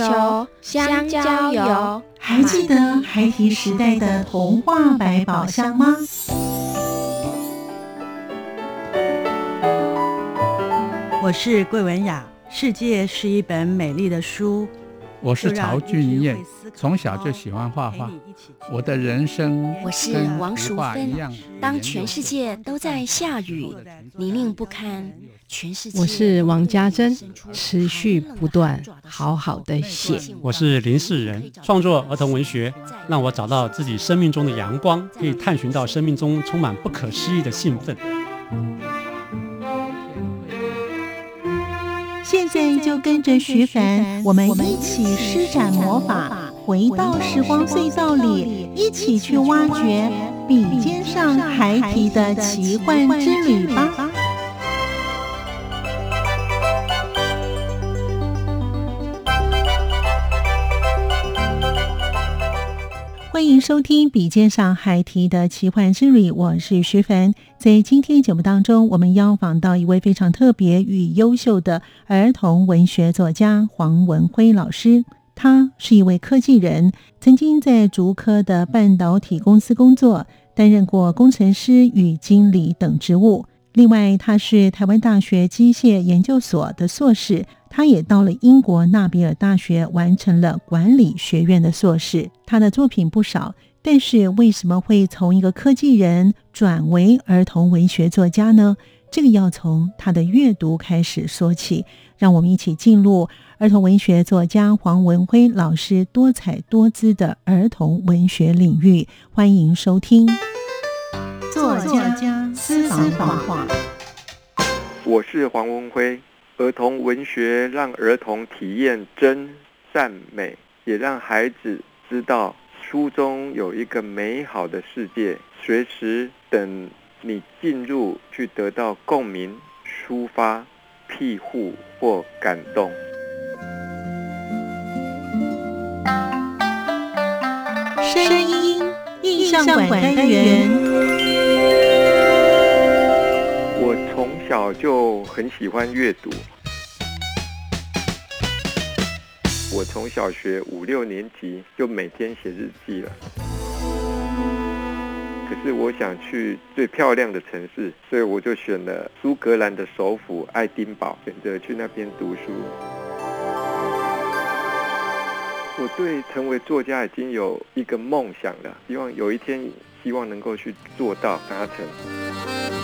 皮球、香蕉油，还记得孩提时代的童话百宝箱吗？我是桂文雅，世界是一本美丽的书。我是曹俊彦，从小就喜欢画画。我的人生，我是王淑芬。当全世界都在下雨，泥泞不堪，全世界。我是王家珍，持续不断，好好的写。我是林世仁，创作儿童文学，让我找到自己生命中的阳光，可以探寻到生命中充满不可思议的兴奋。现在就跟着徐凡，我们一起施展魔法，回到时光隧道里，一起去挖掘笔尖上孩提的奇幻之旅吧。欢迎收听《笔尖上海提的奇幻之旅》，我是徐凡。在今天节目当中，我们邀访到一位非常特别与优秀的儿童文学作家黄文辉老师。他是一位科技人，曾经在竹科的半导体公司工作，担任过工程师与经理等职务。另外，他是台湾大学机械研究所的硕士。他也到了英国纳比尔大学，完成了管理学院的硕士。他的作品不少，但是为什么会从一个科技人转为儿童文学作家呢？这个要从他的阅读开始说起。让我们一起进入儿童文学作家黄文辉老师多彩多姿的儿童文学领域。欢迎收听作家私房话。我是黄文辉。儿童文学让儿童体验真善美，也让孩子知道书中有一个美好的世界，随时等你进入去得到共鸣、抒发、庇护或感动。声音印象馆单元，我从小就很喜欢阅读。我从小学五六年级就每天写日记了。可是我想去最漂亮的城市，所以我就选了苏格兰的首府爱丁堡，选择去那边读书。我对成为作家已经有一个梦想了，希望有一天，希望能够去做到达成。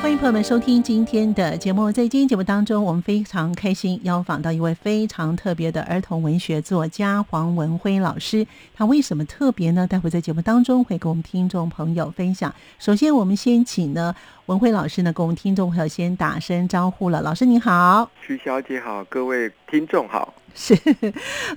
欢迎朋友们收听今天的节目。在今天节目当中，我们非常开心邀访到一位非常特别的儿童文学作家黄文辉老师。他为什么特别呢？待会在节目当中会跟我们听众朋友分享。首先，我们先请呢文辉老师呢跟我们听众朋友先打声招呼了。老师您好，徐小姐好，各位听众好。是，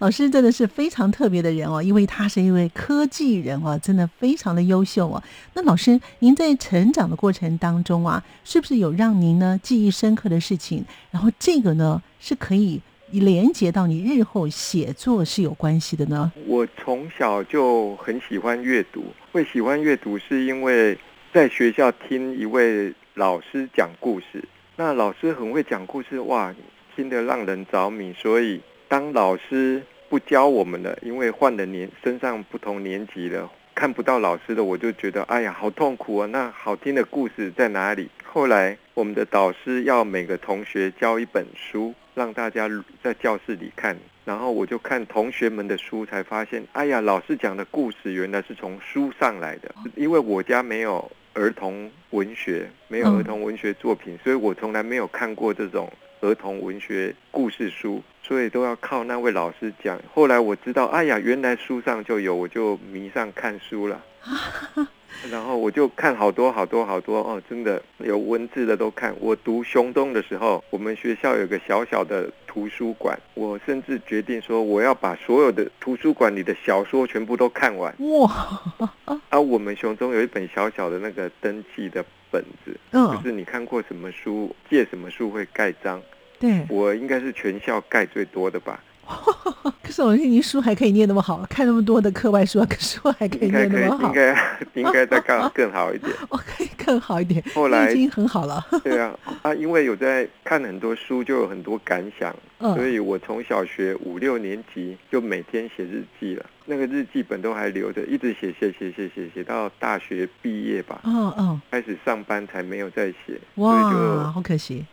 老师真的是非常特别的人哦，因为他是一位科技人哦，真的非常的优秀哦。那老师，您在成长的过程当中啊，是不是有让您呢记忆深刻的事情？然后这个呢是可以连接到你日后写作是有关系的呢？我从小就很喜欢阅读，会喜欢阅读是因为在学校听一位老师讲故事，那老师很会讲故事，哇，听得让人着迷，所以。当老师不教我们了，因为换了年，身上不同年级了，看不到老师的，我就觉得哎呀，好痛苦啊！那好听的故事在哪里？后来我们的导师要每个同学教一本书，让大家在教室里看，然后我就看同学们的书，才发现，哎呀，老师讲的故事原来是从书上来的。因为我家没有儿童文学，没有儿童文学作品，所以我从来没有看过这种。儿童文学故事书，所以都要靠那位老师讲。后来我知道，哎呀，原来书上就有，我就迷上看书了。然后我就看好多好多好多哦，真的有文字的都看。我读熊东的时候，我们学校有个小小的图书馆，我甚至决定说，我要把所有的图书馆里的小说全部都看完。哇！啊，我们熊东有一本小小的那个登记的。本子，嗯，就是你看过什么书，借什么书会盖章？对，我应该是全校盖最多的吧。可是我听您书还可以念那么好，看那么多的课外书，可是我还可以念那么好，应该 应该再更更好一点。我，可以更好一点。后来已经很好了。对啊，啊，因为有在看很多书，就有很多感想，嗯、所以我从小学五六年级就每天写日记了。那个日记本都还留着，一直写写写写写写到大学毕业吧。嗯嗯，开始上班才没有再写。哇，好可惜。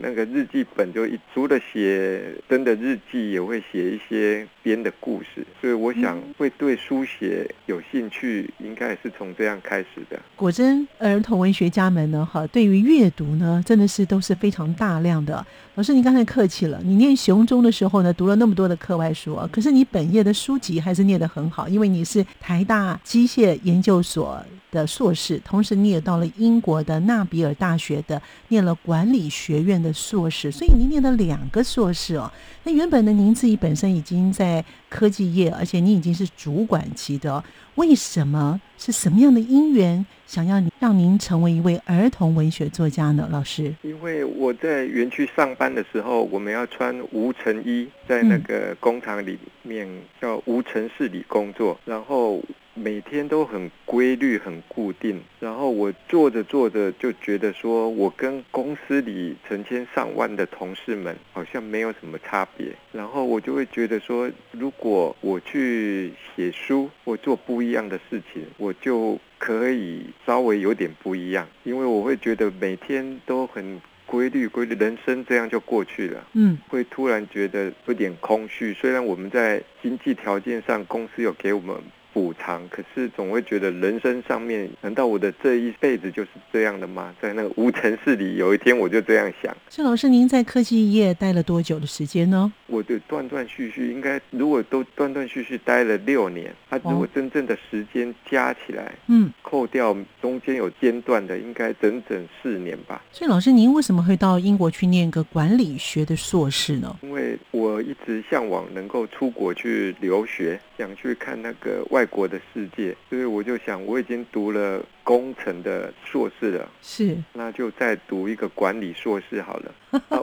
那个日记本就一除了写真的日记，也会写一些编的故事。所以我想会对书写有兴趣，应该也是从这样开始的。果真，儿童文学家们呢，哈，对于阅读呢，真的是都是非常大量的。老师，你刚才客气了，你念雄中的时候呢，读了那么多的课外书啊，可是你本业的书籍还是念得很好，因为你是台大机械研究所的硕士，同时你也到了英国的纳比尔大学的念了管理学院的硕士，所以您念了两个硕士哦。那原本呢，您自己本身已经在科技业，而且你已经是主管级的，为什么是什么样的因缘？想要让您成为一位儿童文学作家呢，老师？因为我在园区上班的时候，我们要穿无尘衣，在那个工厂里面叫无尘室里工作，然后。每天都很规律、很固定，然后我做着做着就觉得说，我跟公司里成千上万的同事们好像没有什么差别，然后我就会觉得说，如果我去写书或做不一样的事情，我就可以稍微有点不一样，因为我会觉得每天都很规律、规律，人生这样就过去了，嗯，会突然觉得有点空虚。虽然我们在经济条件上，公司有给我们。补偿，可是总会觉得人生上面，难道我的这一辈子就是这样的吗？在那个无尘室里，有一天我就这样想。郑老师，您在科技业待了多久的时间呢？我的断断续续，应该如果都断断续续待了六年，他、啊、如果真正的时间加起来，嗯，扣掉中间有间断的，应该整整四年吧。所以，老师，您为什么会到英国去念个管理学的硕士呢？因为我一直向往能够出国去留学，想去看那个外。国的世界，所以我就想，我已经读了工程的硕士了，是，那就再读一个管理硕士好了。啊、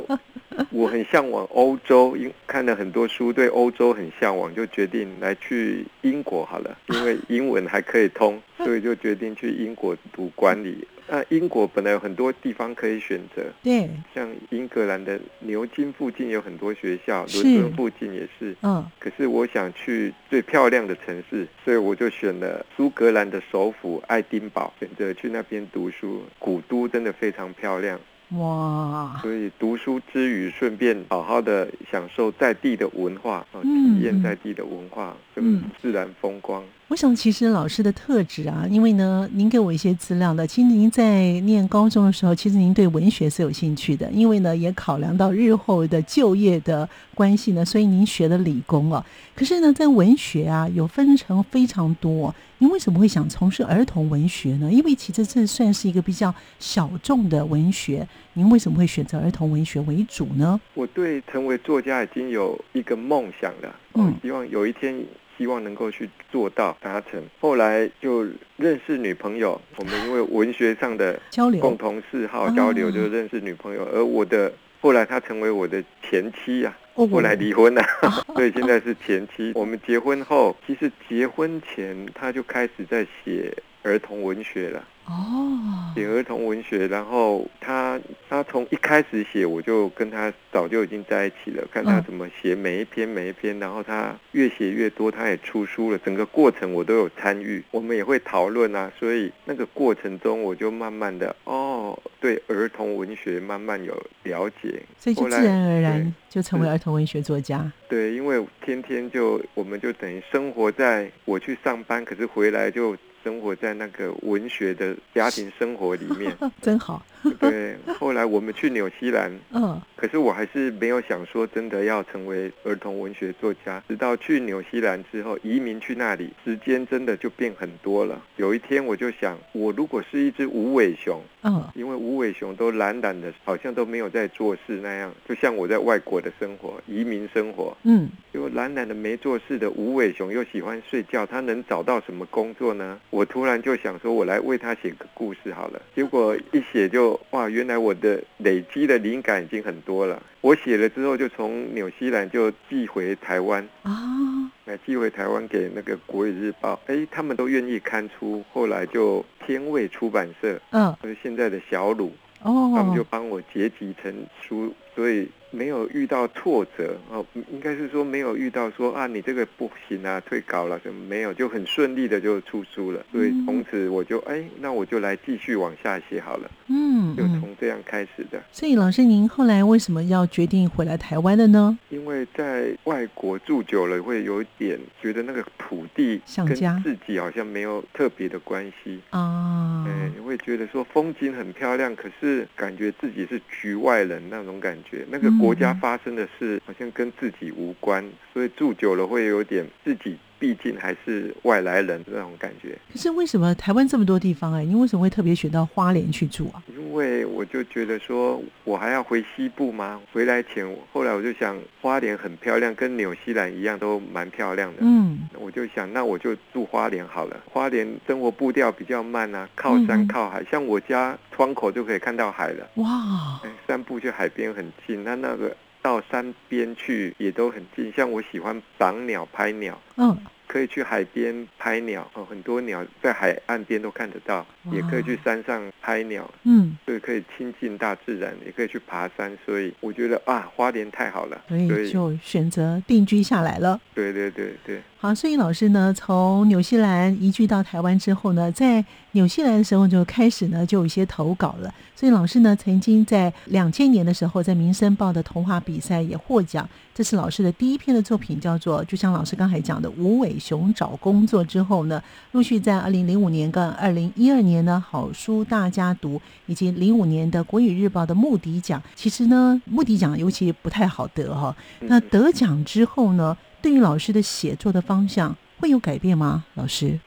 我很向往欧洲，因看了很多书，对欧洲很向往，就决定来去英国好了，因为英文还可以通，所以就决定去英国读管理。那英国本来有很多地方可以选择，对，像英格兰的牛津附近有很多学校，伦敦附近也是，嗯。可是我想去最漂亮的城市，所以我就选了苏格兰的首府爱丁堡，选择去那边读书。古都真的非常漂亮，哇！所以读书之余，顺便好好的享受在地的文化，体验在地的文化跟自然风光。我想，其实老师的特质啊，因为呢，您给我一些资料的。其实您在念高中的时候，其实您对文学是有兴趣的，因为呢，也考量到日后的就业的关系呢，所以您学的理工哦。可是呢，在文学啊，有分成非常多。您为什么会想从事儿童文学呢？因为其实这算是一个比较小众的文学。您为什么会选择儿童文学为主呢？我对成为作家已经有一个梦想了，嗯，希望有一天。希望能够去做到达成。后来就认识女朋友，我们因为文学上的交流、共同嗜好交流，就认识女朋友。而我的后来她成为我的前妻啊，后来离婚了，所以现在是前妻。我们结婚后，其实结婚前她就开始在写儿童文学了。哦，写儿童文学，然后他他从一开始写，我就跟他早就已经在一起了，看他怎么写每一篇每一篇，然后他越写越多，他也出书了，整个过程我都有参与，我们也会讨论啊，所以那个过程中我就慢慢的哦，对儿童文学慢慢有了解，所以就自然而然就成为儿童文学作家。对，因为天天就我们就等于生活在我去上班，可是回来就。生活在那个文学的家庭生活里面，真好。对，后来我们去纽西兰，嗯，可是我还是没有想说真的要成为儿童文学作家。直到去纽西兰之后，移民去那里，时间真的就变很多了。有一天我就想，我如果是一只无尾熊，嗯，因为无尾熊都懒懒的，好像都没有在做事那样，就像我在外国的生活，移民生活，嗯，因为懒懒的没做事的无尾熊又喜欢睡觉，他能找到什么工作呢？我突然就想说，我来为他写个故事好了。结果一写就。就哇，原来我的累积的灵感已经很多了。我写了之后，就从纽西兰就寄回台湾啊，来寄回台湾给那个《国语日报》，哎，他们都愿意刊出。后来就天卫出版社，嗯，就是现在的小鲁，哦，他们就帮我结集成书，所以。没有遇到挫折哦，应该是说没有遇到说啊，你这个不行啊，退稿了，什么没有，就很顺利的就出书了。所以从此我就哎，那我就来继续往下写好了。嗯，就从这样开始的。所以老师，您后来为什么要决定回来台湾的呢？因为在外国住久了，会有一点觉得那个土地跟自己好像没有特别的关系啊。哎，你会觉得说风景很漂亮，可是感觉自己是局外人那种感觉，那个。国家发生的事好像跟自己无关，所以住久了会有点自己。毕竟还是外来人这种感觉。可是为什么台湾这么多地方哎、欸，你为什么会特别选到花莲去住啊？因为我就觉得说，我还要回西部吗？回来前，后来我就想，花莲很漂亮，跟纽西兰一样，都蛮漂亮的。嗯，我就想，那我就住花莲好了。花莲生活步调比较慢啊，靠山靠海，嗯、像我家窗口就可以看到海了。哇，散步去海边很近，那那个。到山边去也都很近，像我喜欢赏鸟、拍鸟，嗯，可以去海边拍鸟哦，很多鸟在海岸边都看得到，也可以去山上拍鸟，嗯，所以可以亲近大自然，也可以去爬山，所以我觉得啊，花莲太好了，所以就选择定居下来了。对对对对。好，所以老师呢，从纽西兰移居到台湾之后呢，在纽西兰的时候就开始呢，就有一些投稿了。所以老师呢，曾经在两千年的时候，在《民生报》的童话比赛也获奖。这是老师的第一篇的作品，叫做就像老师刚才讲的《无尾熊找工作》之后呢，陆续在二零零五年跟二零一二年呢，好书大家读，以及零五年的《国语日报》的穆迪奖。其实呢，穆迪奖尤其不太好得哈。那得奖之后呢？对于老师的写作的方向会有改变吗？老师，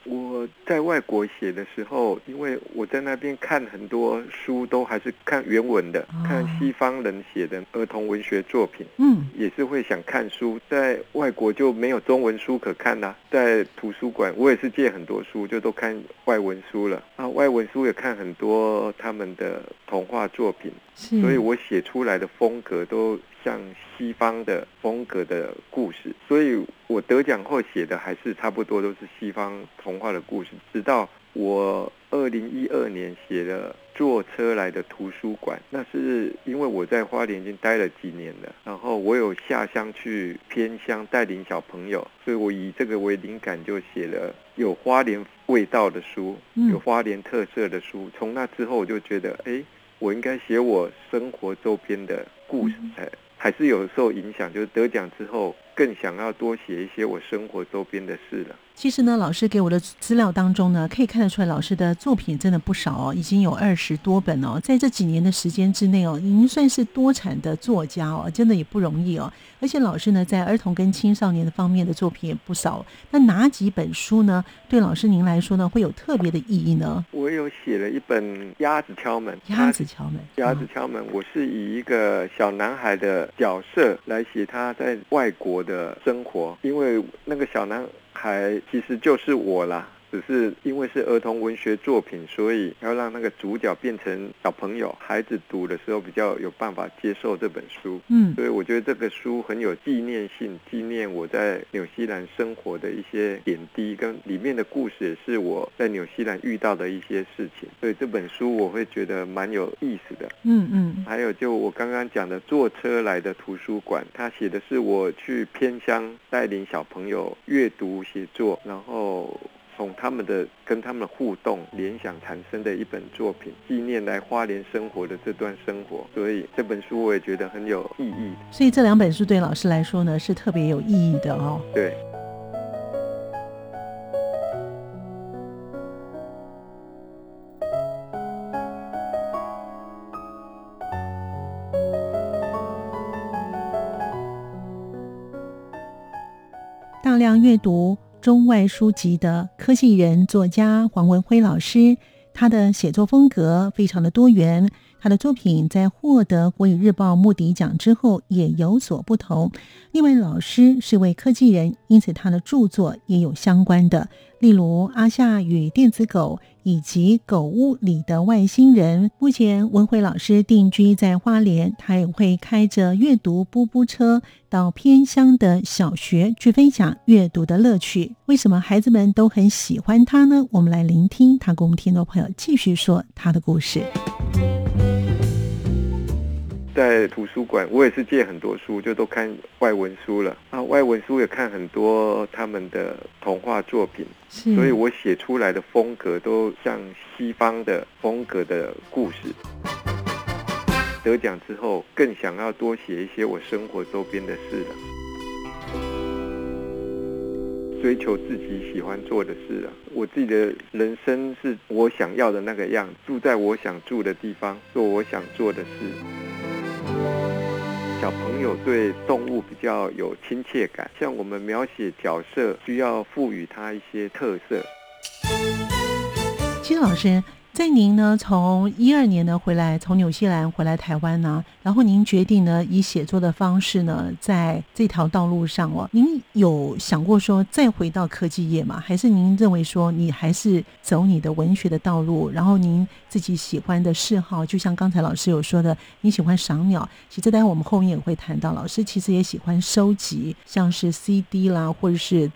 我在外国写的时候，因为我在那边看很多书，都还是看原文的，哦、看西方人写的儿童文学作品，嗯，也是会想看书。在外国就没有中文书可看啦、啊，在图书馆我也是借很多书，就都看外文书了啊。外文书也看很多他们的童话作品，所以我写出来的风格都。像西方的风格的故事，所以我得奖后写的还是差不多都是西方童话的故事。直到我二零一二年写了《坐车来的图书馆》，那是因为我在花莲已经待了几年了，然后我有下乡去偏乡带领小朋友，所以我以这个为灵感，就写了有花莲味道的书，有花莲特色的书。从那之后，我就觉得，哎，我应该写我生活周边的故事才。还是有受影响，就是得奖之后更想要多写一些我生活周边的事了。其实呢，老师给我的资料当中呢，可以看得出来，老师的作品真的不少哦，已经有二十多本哦。在这几年的时间之内哦，已经算是多产的作家哦，真的也不容易哦。而且老师呢，在儿童跟青少年的方面的作品也不少。那哪几本书呢，对老师您来说呢，会有特别的意义呢？我有写了一本《鸭子敲门》，鸭子敲门，鸭子敲门。我是以一个小男孩的角色来写他在外国的生活，因为那个小男还其实就是我啦。只是因为是儿童文学作品，所以要让那个主角变成小朋友，孩子读的时候比较有办法接受这本书。嗯，所以我觉得这个书很有纪念性，纪念我在纽西兰生活的一些点滴，跟里面的故事也是我在纽西兰遇到的一些事情。所以这本书我会觉得蛮有意思的。嗯嗯，还有就我刚刚讲的坐车来的图书馆，他写的是我去偏乡带领小朋友阅读写作，然后。从他们的跟他们的互动联想产生的一本作品，纪念来花莲生活的这段生活，所以这本书我也觉得很有意义。所以这两本书对老师来说呢，是特别有意义的哦。对。大量阅读。中外书籍的科技人作家黄文辉老师，他的写作风格非常的多元。他的作品在获得国语日报目的奖之后也有所不同。另外，老师是位科技人，因此他的著作也有相关的。例如《阿夏与电子狗》以及《狗屋里的外星人》。目前文慧老师定居在花莲，他也会开着阅读步步车到偏乡的小学去分享阅读的乐趣。为什么孩子们都很喜欢他呢？我们来聆听他跟我们听众朋友继续说他的故事。在图书馆，我也是借很多书，就都看外文书了。啊，外文书也看很多他们的童话作品，所以我写出来的风格都像西方的风格的故事。得奖之后，更想要多写一些我生活周边的事了，追求自己喜欢做的事了。我自己的人生是我想要的那个样，住在我想住的地方，做我想做的事。小朋友对动物比较有亲切感，像我们描写角色，需要赋予他一些特色。金老师。在您呢，从一二年呢回来，从纽西兰回来台湾呢，然后您决定呢以写作的方式呢，在这条道路上哦，您有想过说再回到科技业吗？还是您认为说你还是走你的文学的道路？然后您自己喜欢的嗜好，就像刚才老师有说的，你喜欢赏鸟，其实待会我们后面也会谈到，老师其实也喜欢收集，像是 CD 啦，或者是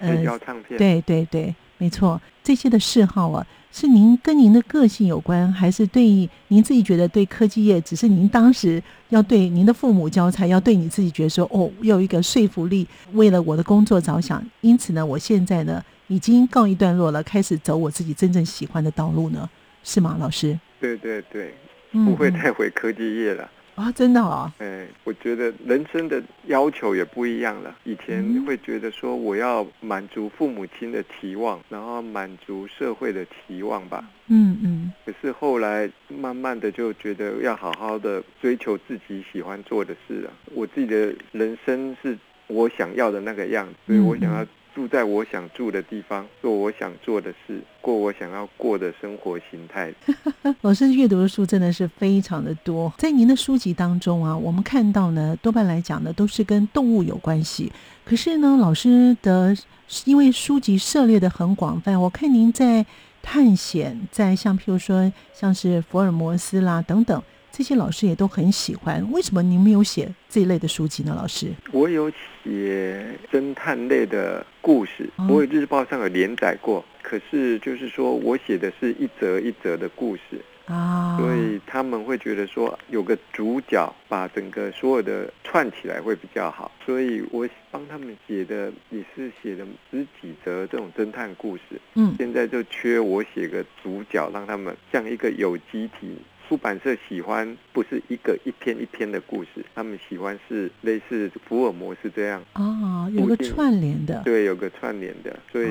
对对对，没错，这些的嗜好啊。是您跟您的个性有关，还是对您自己觉得对科技业只是您当时要对您的父母交差，要对你自己觉得说哦，有一个说服力，为了我的工作着想，因此呢，我现在呢已经告一段落了，开始走我自己真正喜欢的道路呢，是吗，老师？对对对，不会再回科技业了。啊，真的啊！哎，我觉得人生的要求也不一样了。以前会觉得说我要满足父母亲的期望，然后满足社会的期望吧。嗯嗯。可是后来慢慢的就觉得要好好的追求自己喜欢做的事了。我自己的人生是我想要的那个样子，所以我想要。住在我想住的地方，做我想做的事，过我想要过的生活形态。老师阅读的书真的是非常的多，在您的书籍当中啊，我们看到呢，多半来讲呢都是跟动物有关系。可是呢，老师的因为书籍涉猎的很广泛，我看您在探险，在像譬如说像是福尔摩斯啦等等。这些老师也都很喜欢，为什么您没有写这一类的书籍呢？老师，我有写侦探类的故事，我有日报上有连载过。可是就是说我写的是一则一则的故事啊，所以他们会觉得说有个主角把整个所有的串起来会比较好。所以我帮他们写的也是写的十几则这种侦探故事。嗯，现在就缺我写个主角，让他们像一个有机体。出版社喜欢不是一个一篇一篇的故事，他们喜欢是类似福尔摩斯这样哦，有个串联的，对，有个串联的，所以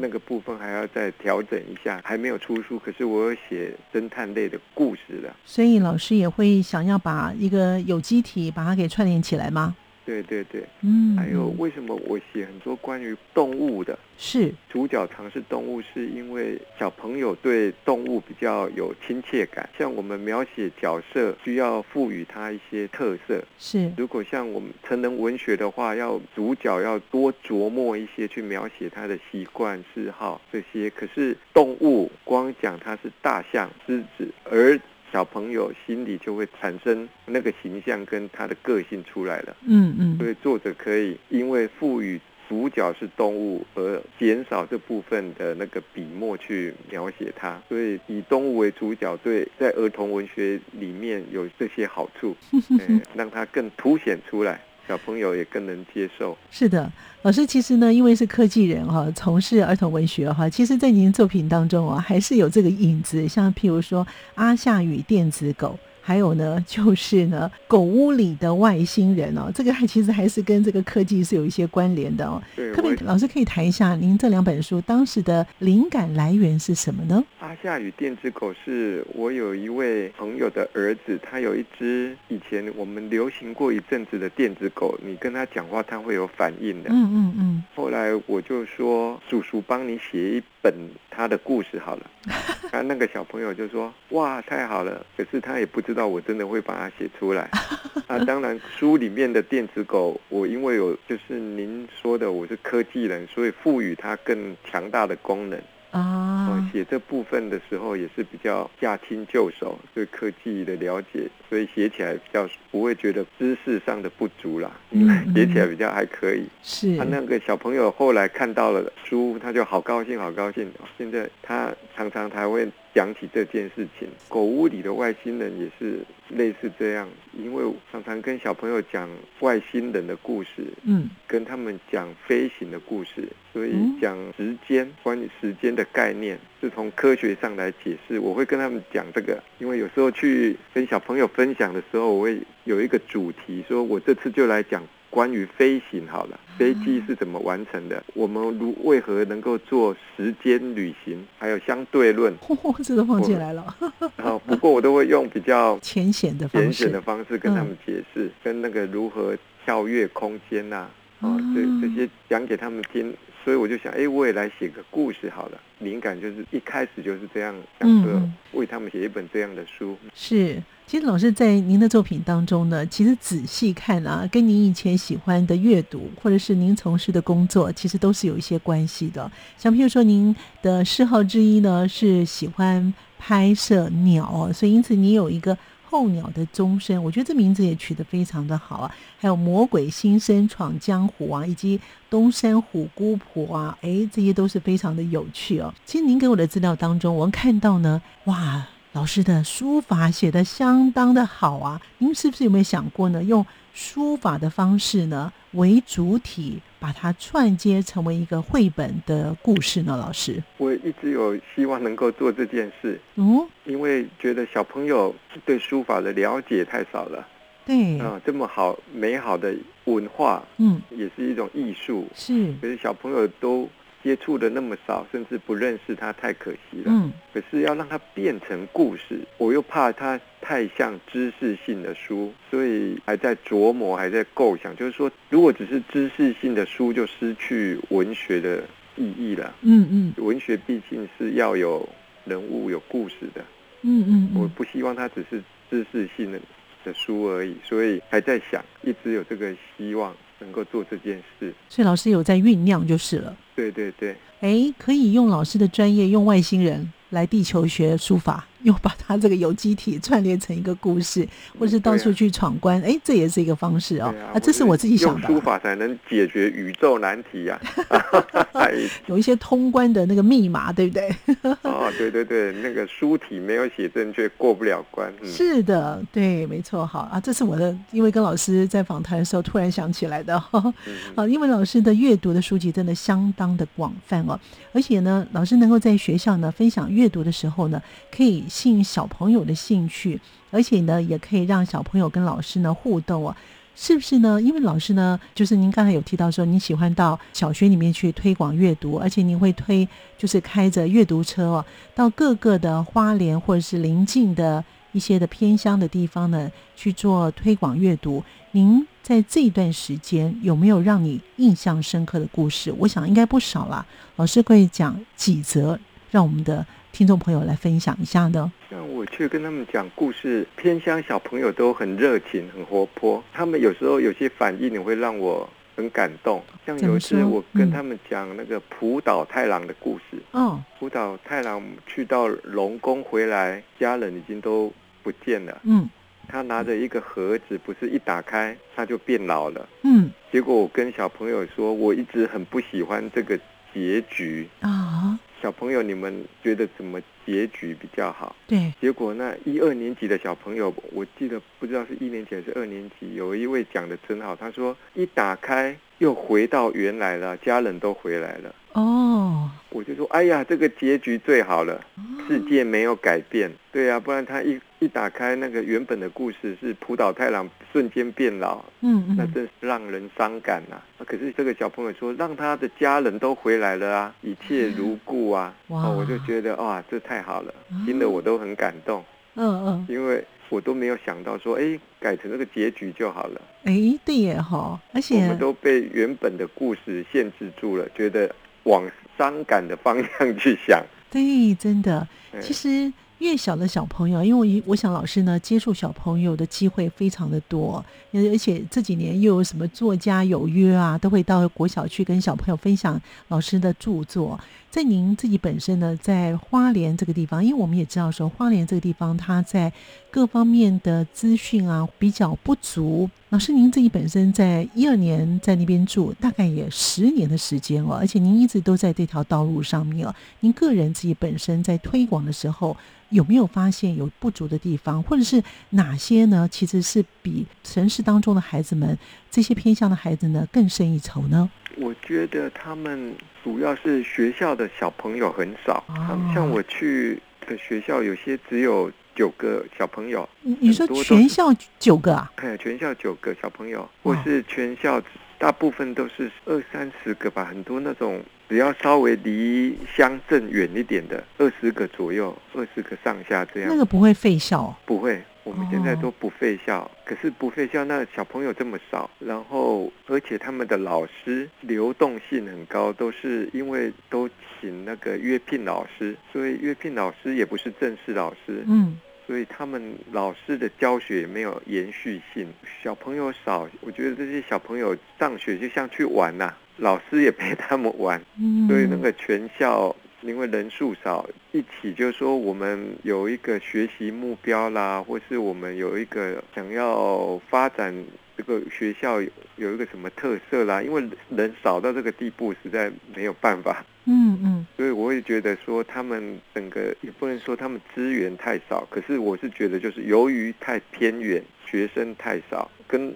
那个部分还要再调整一下，还没有出书，可是我有写侦探类的故事了，所以老师也会想要把一个有机体把它给串联起来吗？对对对，嗯，还有为什么我写很多关于动物的？是主角常是动物，是因为小朋友对动物比较有亲切感。像我们描写角色，需要赋予它一些特色。是，如果像我们成人文学的话，要主角要多琢磨一些，去描写他的习惯、嗜好这些。可是动物光讲它是大象、狮子，而小朋友心里就会产生那个形象跟他的个性出来了。嗯嗯，所以作者可以因为赋予主角是动物而减少这部分的那个笔墨去描写它。所以以动物为主角，对在儿童文学里面有这些好处，嗯，让它更凸显出来。小朋友也更能接受。是的，老师其实呢，因为是科技人哈，从事儿童文学哈，其实，在您的作品当中啊，还是有这个影子，像譬如说《阿夏与电子狗》。还有呢，就是呢，狗屋里的外星人哦，这个还其实还是跟这个科技是有一些关联的哦。对，可不可以老师可以谈一下您这两本书当时的灵感来源是什么呢？阿夏与电子狗是我有一位朋友的儿子，他有一只以前我们流行过一阵子的电子狗，你跟他讲话，他会有反应的。嗯嗯嗯。后来我就说，叔叔帮你写一本他的故事好了。他，那个小朋友就说：“哇，太好了！”可是他也不知道我真的会把它写出来。啊，当然书里面的电子狗，我因为有就是您说的我是科技人，所以赋予它更强大的功能。啊，写这部分的时候也是比较驾轻就熟，对科技的了解，所以写起来比较不会觉得知识上的不足啦，因为 写起来比较还可以。是，他那个小朋友后来看到了书，他就好高兴，好高兴。现在他常常他会。讲起这件事情，狗屋里的外星人也是类似这样，因为常常跟小朋友讲外星人的故事，嗯，跟他们讲飞行的故事，所以讲时间，关于时间的概念是从科学上来解释。我会跟他们讲这个，因为有时候去跟小朋友分享的时候，我会有一个主题，说我这次就来讲。关于飞行好了，飞机是怎么完成的？我们如为何能够做时间旅行？还有相对论，哦、这都放进来了。好，不过我都会用比较浅显的方式，浅显的方式跟他们解释，嗯、跟那个如何跳跃空间呐、啊，啊，这这些讲给他们听。所以我就想，哎，我也来写个故事好了。灵感就是一开始就是这样，想说为他们写一本这样的书。是。其实老师在您的作品当中呢，其实仔细看啊，跟您以前喜欢的阅读，或者是您从事的工作，其实都是有一些关系的。像譬如说，您的嗜好之一呢是喜欢拍摄鸟，所以因此你有一个候鸟的终身，我觉得这名字也取得非常的好啊。还有魔鬼新生闯江湖啊，以及东山虎姑婆啊，诶，这些都是非常的有趣哦。其实您给我的资料当中，我看到呢，哇。老师的书法写的相当的好啊！您是不是有没有想过呢？用书法的方式呢为主体，把它串接成为一个绘本的故事呢？老师，我一直有希望能够做这件事。嗯，因为觉得小朋友对书法的了解太少了。对啊，这么好美好的文化，嗯，也是一种艺术。是，可是小朋友都。接触的那么少，甚至不认识他，太可惜了。嗯，可是要让它变成故事，我又怕它太像知识性的书，所以还在琢磨，还在构想。就是说，如果只是知识性的书，就失去文学的意义了。嗯嗯，文学毕竟是要有人物、有故事的。嗯嗯，我不希望它只是知识性的的书而已，所以还在想，一直有这个希望。能够做这件事，所以老师有在酝酿就是了。对对对，哎，可以用老师的专业，用外星人来地球学书法。又把它这个有机体串联成一个故事，或者是到处去闯关，哎、啊，这也是一个方式哦。啊，啊，这是我自己想的。用书法才能解决宇宙难题呀、啊，有一些通关的那个密码，对不对？哦，对对对，那个书体没有写正确，过不了关。嗯、是的，对，没错。好啊，这是我的，因为跟老师在访谈的时候突然想起来的。好、嗯，因为老师的阅读的书籍真的相当的广泛哦，而且呢，老师能够在学校呢分享阅读的时候呢，可以。吸引小朋友的兴趣，而且呢，也可以让小朋友跟老师呢互动啊，是不是呢？因为老师呢，就是您刚才有提到说，你喜欢到小学里面去推广阅读，而且您会推，就是开着阅读车哦，到各个的花莲或者是邻近的一些的偏乡的地方呢去做推广阅读。您在这一段时间有没有让你印象深刻的故事？我想应该不少啦。老师会讲几则，让我们的。听众朋友来分享一下呢。像我去跟他们讲故事，偏乡小朋友都很热情、很活泼。他们有时候有些反应，你会让我很感动。像有一次我跟他们讲那个浦岛太郎的故事。嗯，浦岛太郎去到龙宫回来，家人已经都不见了。嗯，他拿着一个盒子，不是一打开他就变老了。嗯，结果我跟小朋友说，我一直很不喜欢这个结局啊。小朋友，你们觉得怎么结局比较好？对，结果那一二年级的小朋友，我记得不知道是一年级还是二年级，有一位讲的真好，他说一打开又回到原来了，家人都回来了。哦，我就说，哎呀，这个结局最好了，世界没有改变。对呀、啊，不然他一一打开那个原本的故事是浦岛太郎瞬间变老，嗯，嗯，那真是让人伤感呐、啊。可是这个小朋友说，让他的家人都回来了啊，一切如故啊。哇，我就觉得哇，这太好了，听得我都很感动。嗯嗯，因为我都没有想到说，哎，改成这个结局就好了。哎，对耶哈，而且我们都被原本的故事限制住了，觉得往伤感的方向去想。对，真的，其实。越小的小朋友，因为我想老师呢接触小朋友的机会非常的多，而且这几年又有什么作家有约啊，都会到国小去跟小朋友分享老师的著作。在您自己本身呢，在花莲这个地方，因为我们也知道说花莲这个地方它在各方面的资讯啊比较不足。老师，您自己本身在一二年在那边住，大概也十年的时间哦，而且您一直都在这条道路上面哦。您个人自己本身在推广的时候，有没有发现有不足的地方，或者是哪些呢？其实是比城市当中的孩子们这些偏向的孩子呢更胜一筹呢？我觉得他们主要是学校的小朋友很少，哦、像我去的学校有些只有九个小朋友。你你说全校九个啊？哎，全校九个小朋友，或是全校大部分都是二三十个吧，很多那种。只要稍微离乡镇远一点的，二十个左右，二十个上下这样。那个不会废校？不会，我们现在都不废校。哦、可是不废校，那小朋友这么少，然后而且他们的老师流动性很高，都是因为都请那个约聘老师，所以约聘老师也不是正式老师。嗯。所以他们老师的教学也没有延续性，小朋友少，我觉得这些小朋友上学就像去玩呐、啊，老师也陪他们玩，所以那个全校因为人数少，一起就是说我们有一个学习目标啦，或是我们有一个想要发展这个学校有一个什么特色啦，因为人少到这个地步，实在没有办法。嗯嗯，所以我会觉得说，他们整个也不能说他们资源太少，可是我是觉得就是由于太偏远，学生太少，跟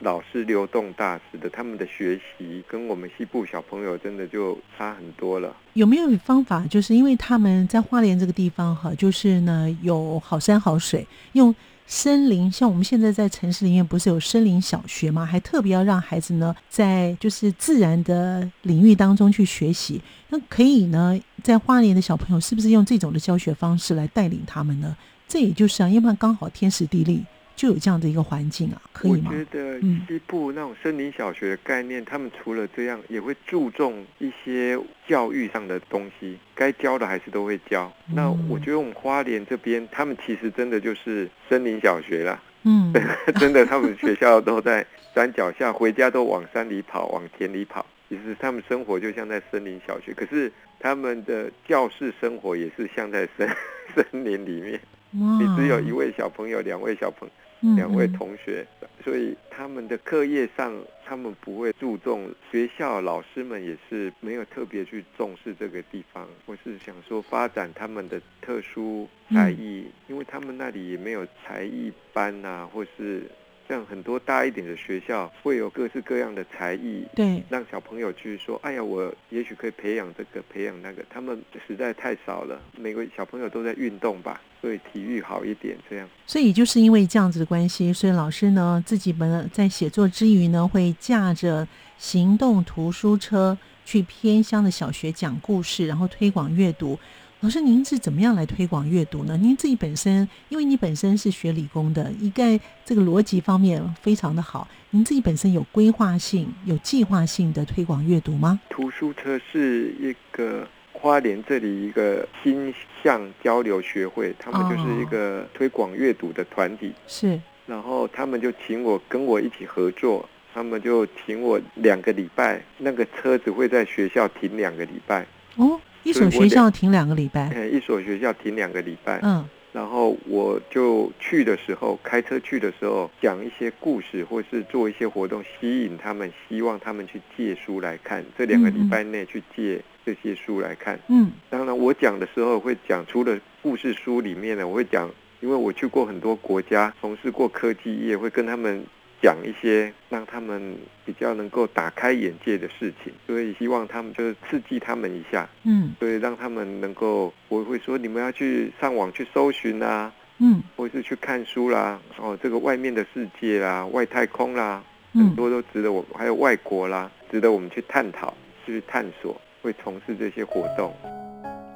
老师流动大使的，他们的学习跟我们西部小朋友真的就差很多了。有没有方法？就是因为他们在花莲这个地方哈，就是呢有好山好水，用。森林，像我们现在在城市里面不是有森林小学吗？还特别要让孩子呢，在就是自然的领域当中去学习。那可以呢，在花莲的小朋友是不是用这种的教学方式来带领他们呢？这也就是啊，要不然刚好天时地利。就有这样的一个环境啊，可以吗？我觉得西部那种森林小学的概念，嗯、他们除了这样，也会注重一些教育上的东西，该教的还是都会教。嗯、那我觉得我们花莲这边，他们其实真的就是森林小学啦。嗯，真的，他们学校都在山脚下，回家都往山里跑，往田里跑。其实他们生活就像在森林小学，可是他们的教室生活也是像在森 森林里面。哇你只有一位小朋友，两位小朋友。两位同学，所以他们的课业上，他们不会注重。学校老师们也是没有特别去重视这个地方。我是想说，发展他们的特殊才艺，因为他们那里也没有才艺班啊，或是。像很多大一点的学校会有各式各样的才艺，对，让小朋友去说，哎呀，我也许可以培养这个，培养那个。他们实在太少了，每个小朋友都在运动吧，所以体育好一点这样。所以就是因为这样子的关系，所以老师呢自己本在写作之余呢，会驾着行动图书车去偏乡的小学讲故事，然后推广阅读。老师，您是怎么样来推广阅读呢？您自己本身，因为你本身是学理工的，应该这个逻辑方面非常的好。您自己本身有规划性、有计划性的推广阅读吗？图书车是一个花莲这里一个心向交流学会，他们就是一个推广阅读的团体。是，然后他们就请我跟我一起合作，他们就请我两个礼拜，那个车子会在学校停两个礼拜。哦。一所学校停两个礼拜，嗯，一所学校停两个礼拜，嗯，然后我就去的时候，开车去的时候，讲一些故事，或是做一些活动，吸引他们，希望他们去借书来看。这两个礼拜内去借这些书来看，嗯，当然我讲的时候会讲，除了故事书里面呢，我会讲，因为我去过很多国家，从事过科技业，会跟他们。讲一些让他们比较能够打开眼界的事情，所以希望他们就是刺激他们一下，嗯，所以让他们能够，我会说你们要去上网去搜寻啊，嗯，或是去看书啦，哦，这个外面的世界啦，外太空啦，很多都值得我，还有外国啦，值得我们去探讨、去探索，会从事这些活动。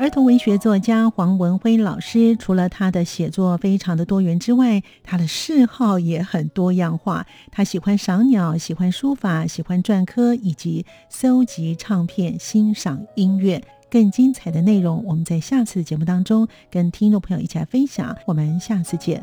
儿童文学作家黄文辉老师，除了他的写作非常的多元之外，他的嗜好也很多样化。他喜欢赏鸟，喜欢书法，喜欢篆刻，以及搜集唱片、欣赏音乐。更精彩的内容，我们在下次节目当中跟听众朋友一起来分享。我们下次见。